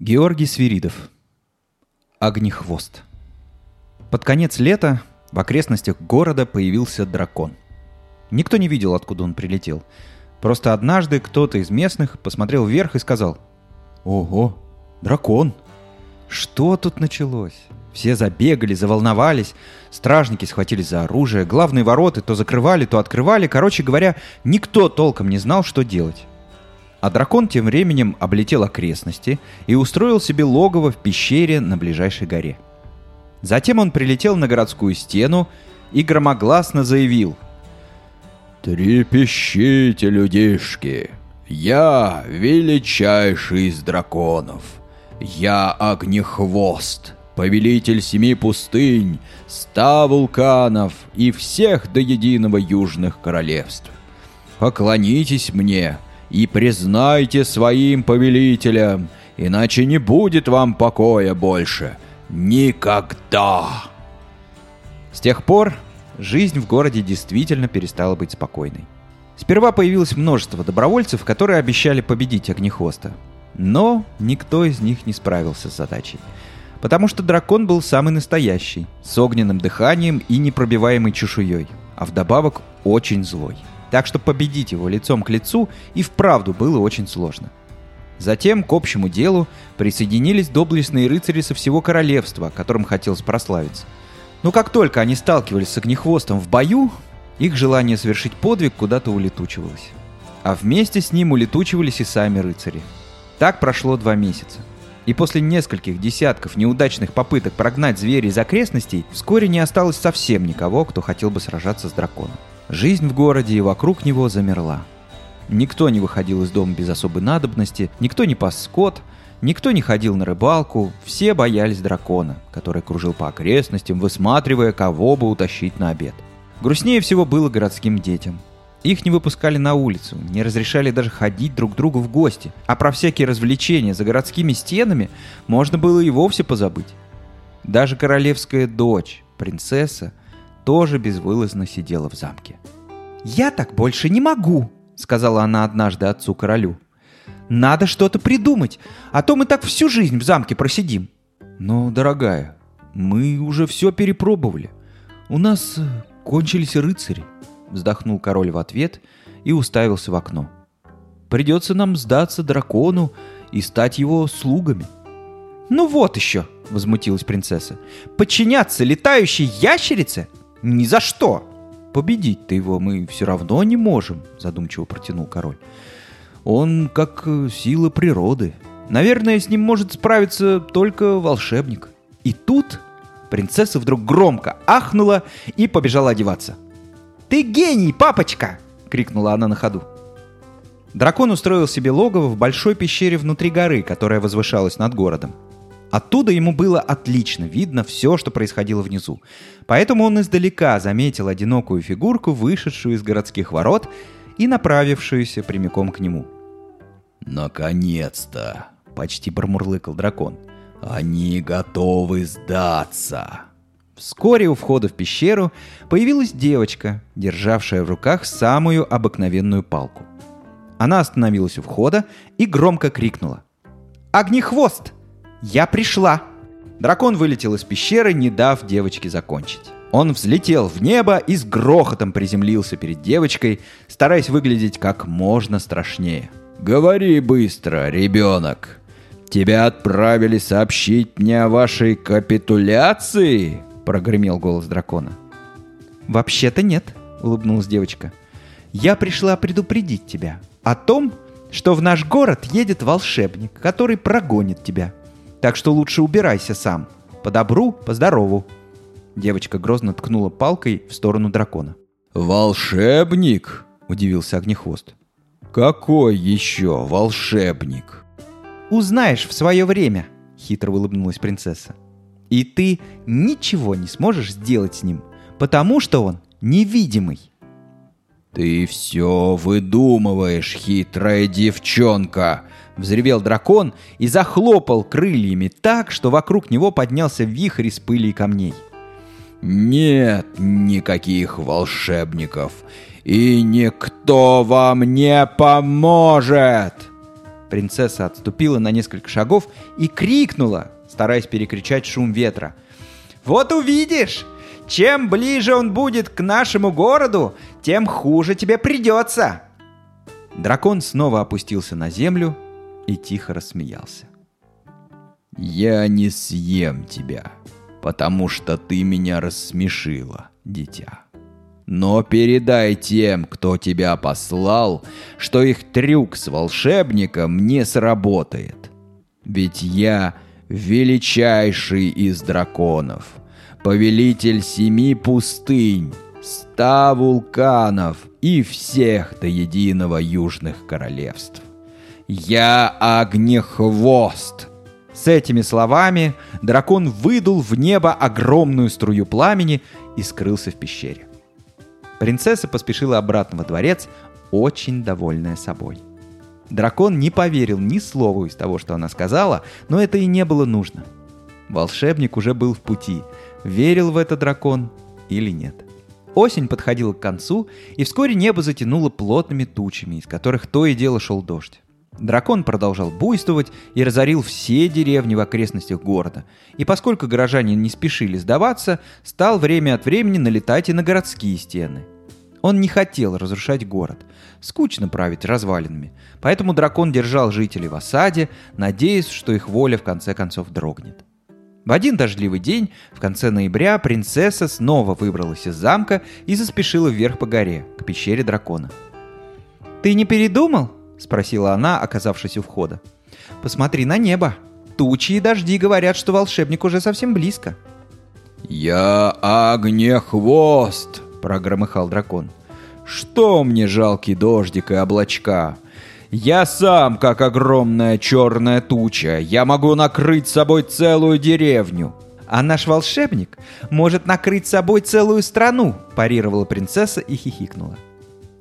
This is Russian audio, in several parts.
Георгий Свиридов. Огнехвост. Под конец лета в окрестностях города появился дракон. Никто не видел, откуда он прилетел. Просто однажды кто-то из местных посмотрел вверх и сказал «Ого, дракон!» Что тут началось? Все забегали, заволновались, стражники схватились за оружие, главные ворота то закрывали, то открывали. Короче говоря, никто толком не знал, что делать. А дракон тем временем облетел окрестности и устроил себе логово в пещере на ближайшей горе. Затем он прилетел на городскую стену и громогласно заявил. «Трепещите, людишки! Я величайший из драконов! Я Огнехвост, повелитель семи пустынь, ста вулканов и всех до единого южных королевств! Поклонитесь мне!» И признайте своим повелителям, иначе не будет вам покоя больше. Никогда!» С тех пор жизнь в городе действительно перестала быть спокойной. Сперва появилось множество добровольцев, которые обещали победить Огнехвоста. Но никто из них не справился с задачей. Потому что дракон был самый настоящий, с огненным дыханием и непробиваемой чешуей, а вдобавок очень злой. Так что победить его лицом к лицу и вправду было очень сложно. Затем к общему делу присоединились доблестные рыцари со всего королевства, которым хотелось прославиться. Но как только они сталкивались с огнехвостом в бою, их желание совершить подвиг куда-то улетучивалось. А вместе с ним улетучивались и сами рыцари. Так прошло два месяца. И после нескольких десятков неудачных попыток прогнать зверя из окрестностей, вскоре не осталось совсем никого, кто хотел бы сражаться с драконом. Жизнь в городе и вокруг него замерла. Никто не выходил из дома без особой надобности, никто не пас скот, никто не ходил на рыбалку, все боялись дракона, который кружил по окрестностям, высматривая, кого бы утащить на обед. Грустнее всего было городским детям. Их не выпускали на улицу, не разрешали даже ходить друг к другу в гости, а про всякие развлечения за городскими стенами можно было и вовсе позабыть. Даже королевская дочь, принцесса, тоже безвылазно сидела в замке. «Я так больше не могу», — сказала она однажды отцу-королю. «Надо что-то придумать, а то мы так всю жизнь в замке просидим». «Но, дорогая, мы уже все перепробовали. У нас э, кончились рыцари», — вздохнул король в ответ и уставился в окно. «Придется нам сдаться дракону и стать его слугами». «Ну вот еще!» — возмутилась принцесса. «Подчиняться летающей ящерице? Ни за что!» «Победить-то его мы все равно не можем», — задумчиво протянул король. «Он как э, сила природы. Наверное, с ним может справиться только волшебник». И тут принцесса вдруг громко ахнула и побежала одеваться. «Ты гений, папочка!» — крикнула она на ходу. Дракон устроил себе логово в большой пещере внутри горы, которая возвышалась над городом. Оттуда ему было отлично видно все, что происходило внизу. Поэтому он издалека заметил одинокую фигурку, вышедшую из городских ворот и направившуюся прямиком к нему. «Наконец-то!» — почти промурлыкал дракон. «Они готовы сдаться!» Вскоре у входа в пещеру появилась девочка, державшая в руках самую обыкновенную палку. Она остановилась у входа и громко крикнула. «Огнехвост! «Я пришла!» Дракон вылетел из пещеры, не дав девочке закончить. Он взлетел в небо и с грохотом приземлился перед девочкой, стараясь выглядеть как можно страшнее. «Говори быстро, ребенок! Тебя отправили сообщить мне о вашей капитуляции?» — прогремел голос дракона. «Вообще-то нет», — улыбнулась девочка. «Я пришла предупредить тебя о том, что в наш город едет волшебник, который прогонит тебя. Так что лучше убирайся сам. По добру, по здорову». Девочка грозно ткнула палкой в сторону дракона. «Волшебник?» – удивился Огнехвост. «Какой еще волшебник?» «Узнаешь в свое время», – хитро улыбнулась принцесса. «И ты ничего не сможешь сделать с ним, потому что он невидимый». «Ты все выдумываешь, хитрая девчонка!» Взревел дракон и захлопал крыльями так, что вокруг него поднялся вихрь из пыли и камней. «Нет никаких волшебников, и никто вам не поможет!» Принцесса отступила на несколько шагов и крикнула, стараясь перекричать шум ветра. «Вот увидишь! Чем ближе он будет к нашему городу, тем хуже тебе придется!» Дракон снова опустился на землю и тихо рассмеялся. «Я не съем тебя, потому что ты меня рассмешила, дитя. Но передай тем, кто тебя послал, что их трюк с волшебником не сработает. Ведь я величайший из драконов, повелитель семи пустынь, ста вулканов и всех до единого южных королевств. Я огнехвост!» С этими словами дракон выдул в небо огромную струю пламени и скрылся в пещере. Принцесса поспешила обратно во дворец, очень довольная собой. Дракон не поверил ни слову из того, что она сказала, но это и не было нужно. Волшебник уже был в пути, верил в это дракон или нет. Осень подходила к концу, и вскоре небо затянуло плотными тучами, из которых то и дело шел дождь. Дракон продолжал буйствовать и разорил все деревни в окрестностях города. И поскольку горожане не спешили сдаваться, стал время от времени налетать и на городские стены. Он не хотел разрушать город. Скучно править развалинами. Поэтому дракон держал жителей в осаде, надеясь, что их воля в конце концов дрогнет. В один дождливый день, в конце ноября, принцесса снова выбралась из замка и заспешила вверх по горе, к пещере дракона. «Ты не передумал?» — спросила она, оказавшись у входа. «Посмотри на небо. Тучи и дожди говорят, что волшебник уже совсем близко». «Я огнехвост!» — прогромыхал дракон. «Что мне жалкий дождик и облачка? Я сам, как огромная черная туча. Я могу накрыть собой целую деревню». «А наш волшебник может накрыть собой целую страну», – парировала принцесса и хихикнула.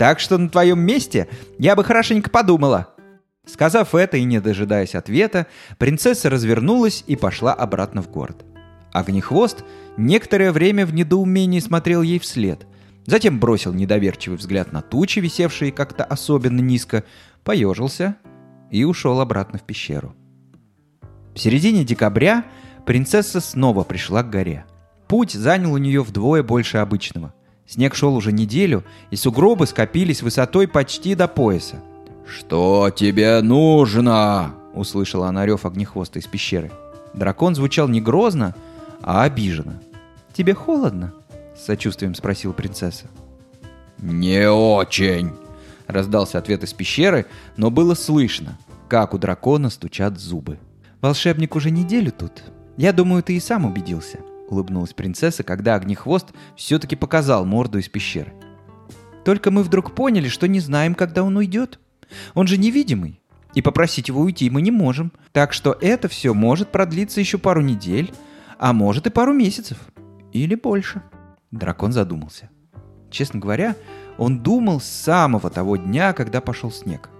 Так что на твоем месте я бы хорошенько подумала». Сказав это и не дожидаясь ответа, принцесса развернулась и пошла обратно в город. Огнехвост некоторое время в недоумении смотрел ей вслед. Затем бросил недоверчивый взгляд на тучи, висевшие как-то особенно низко, поежился и ушел обратно в пещеру. В середине декабря принцесса снова пришла к горе. Путь занял у нее вдвое больше обычного. Снег шел уже неделю, и сугробы скопились высотой почти до пояса. «Что тебе нужно?» — услышала она рев огнехвоста из пещеры. Дракон звучал не грозно, а обиженно. «Тебе холодно?» — с сочувствием спросила принцесса. «Не очень!» — раздался ответ из пещеры, но было слышно, как у дракона стучат зубы. «Волшебник уже неделю тут. Я думаю, ты и сам убедился улыбнулась принцесса, когда Огнехвост все-таки показал морду из пещеры. Только мы вдруг поняли, что не знаем, когда он уйдет. Он же невидимый. И попросить его уйти мы не можем. Так что это все может продлиться еще пару недель, а может и пару месяцев. Или больше. Дракон задумался. Честно говоря, он думал с самого того дня, когда пошел снег.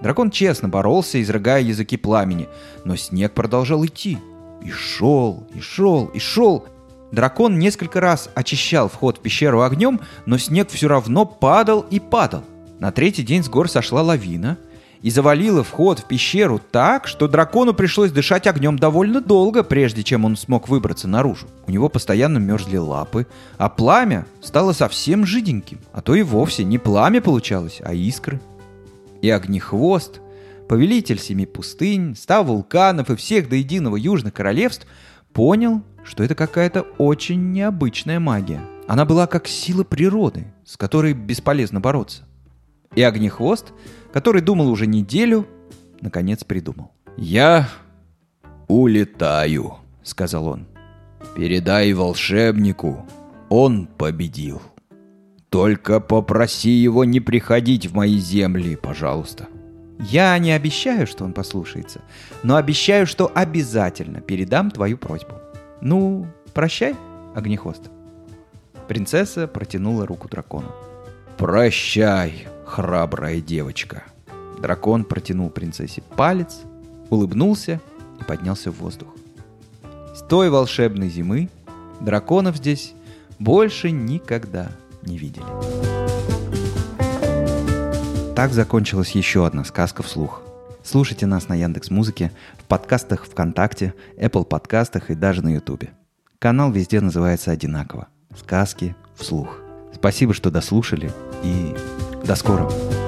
Дракон честно боролся, изрыгая языки пламени, но снег продолжал идти. И шел, и шел, и шел. Дракон несколько раз очищал вход в пещеру огнем, но снег все равно падал и падал. На третий день с гор сошла лавина и завалила вход в пещеру так, что дракону пришлось дышать огнем довольно долго, прежде чем он смог выбраться наружу. У него постоянно мерзли лапы, а пламя стало совсем жиденьким, а то и вовсе не пламя получалось, а искры. И огнехвост повелитель семи пустынь, ста вулканов и всех до единого южных королевств, понял, что это какая-то очень необычная магия. Она была как сила природы, с которой бесполезно бороться. И Огнехвост, который думал уже неделю, наконец придумал. «Я улетаю», — сказал он. «Передай волшебнику, он победил. Только попроси его не приходить в мои земли, пожалуйста». Я не обещаю, что он послушается, но обещаю, что обязательно передам твою просьбу. Ну, прощай, огнехвост. Принцесса протянула руку дракону. «Прощай, храбрая девочка!» Дракон протянул принцессе палец, улыбнулся и поднялся в воздух. С той волшебной зимы драконов здесь больше никогда не видели. Так закончилась еще одна сказка вслух. Слушайте нас на Яндекс Музыке, в подкастах ВКонтакте, Apple подкастах и даже на Ютубе. Канал везде называется одинаково. Сказки вслух. Спасибо, что дослушали и до скорого!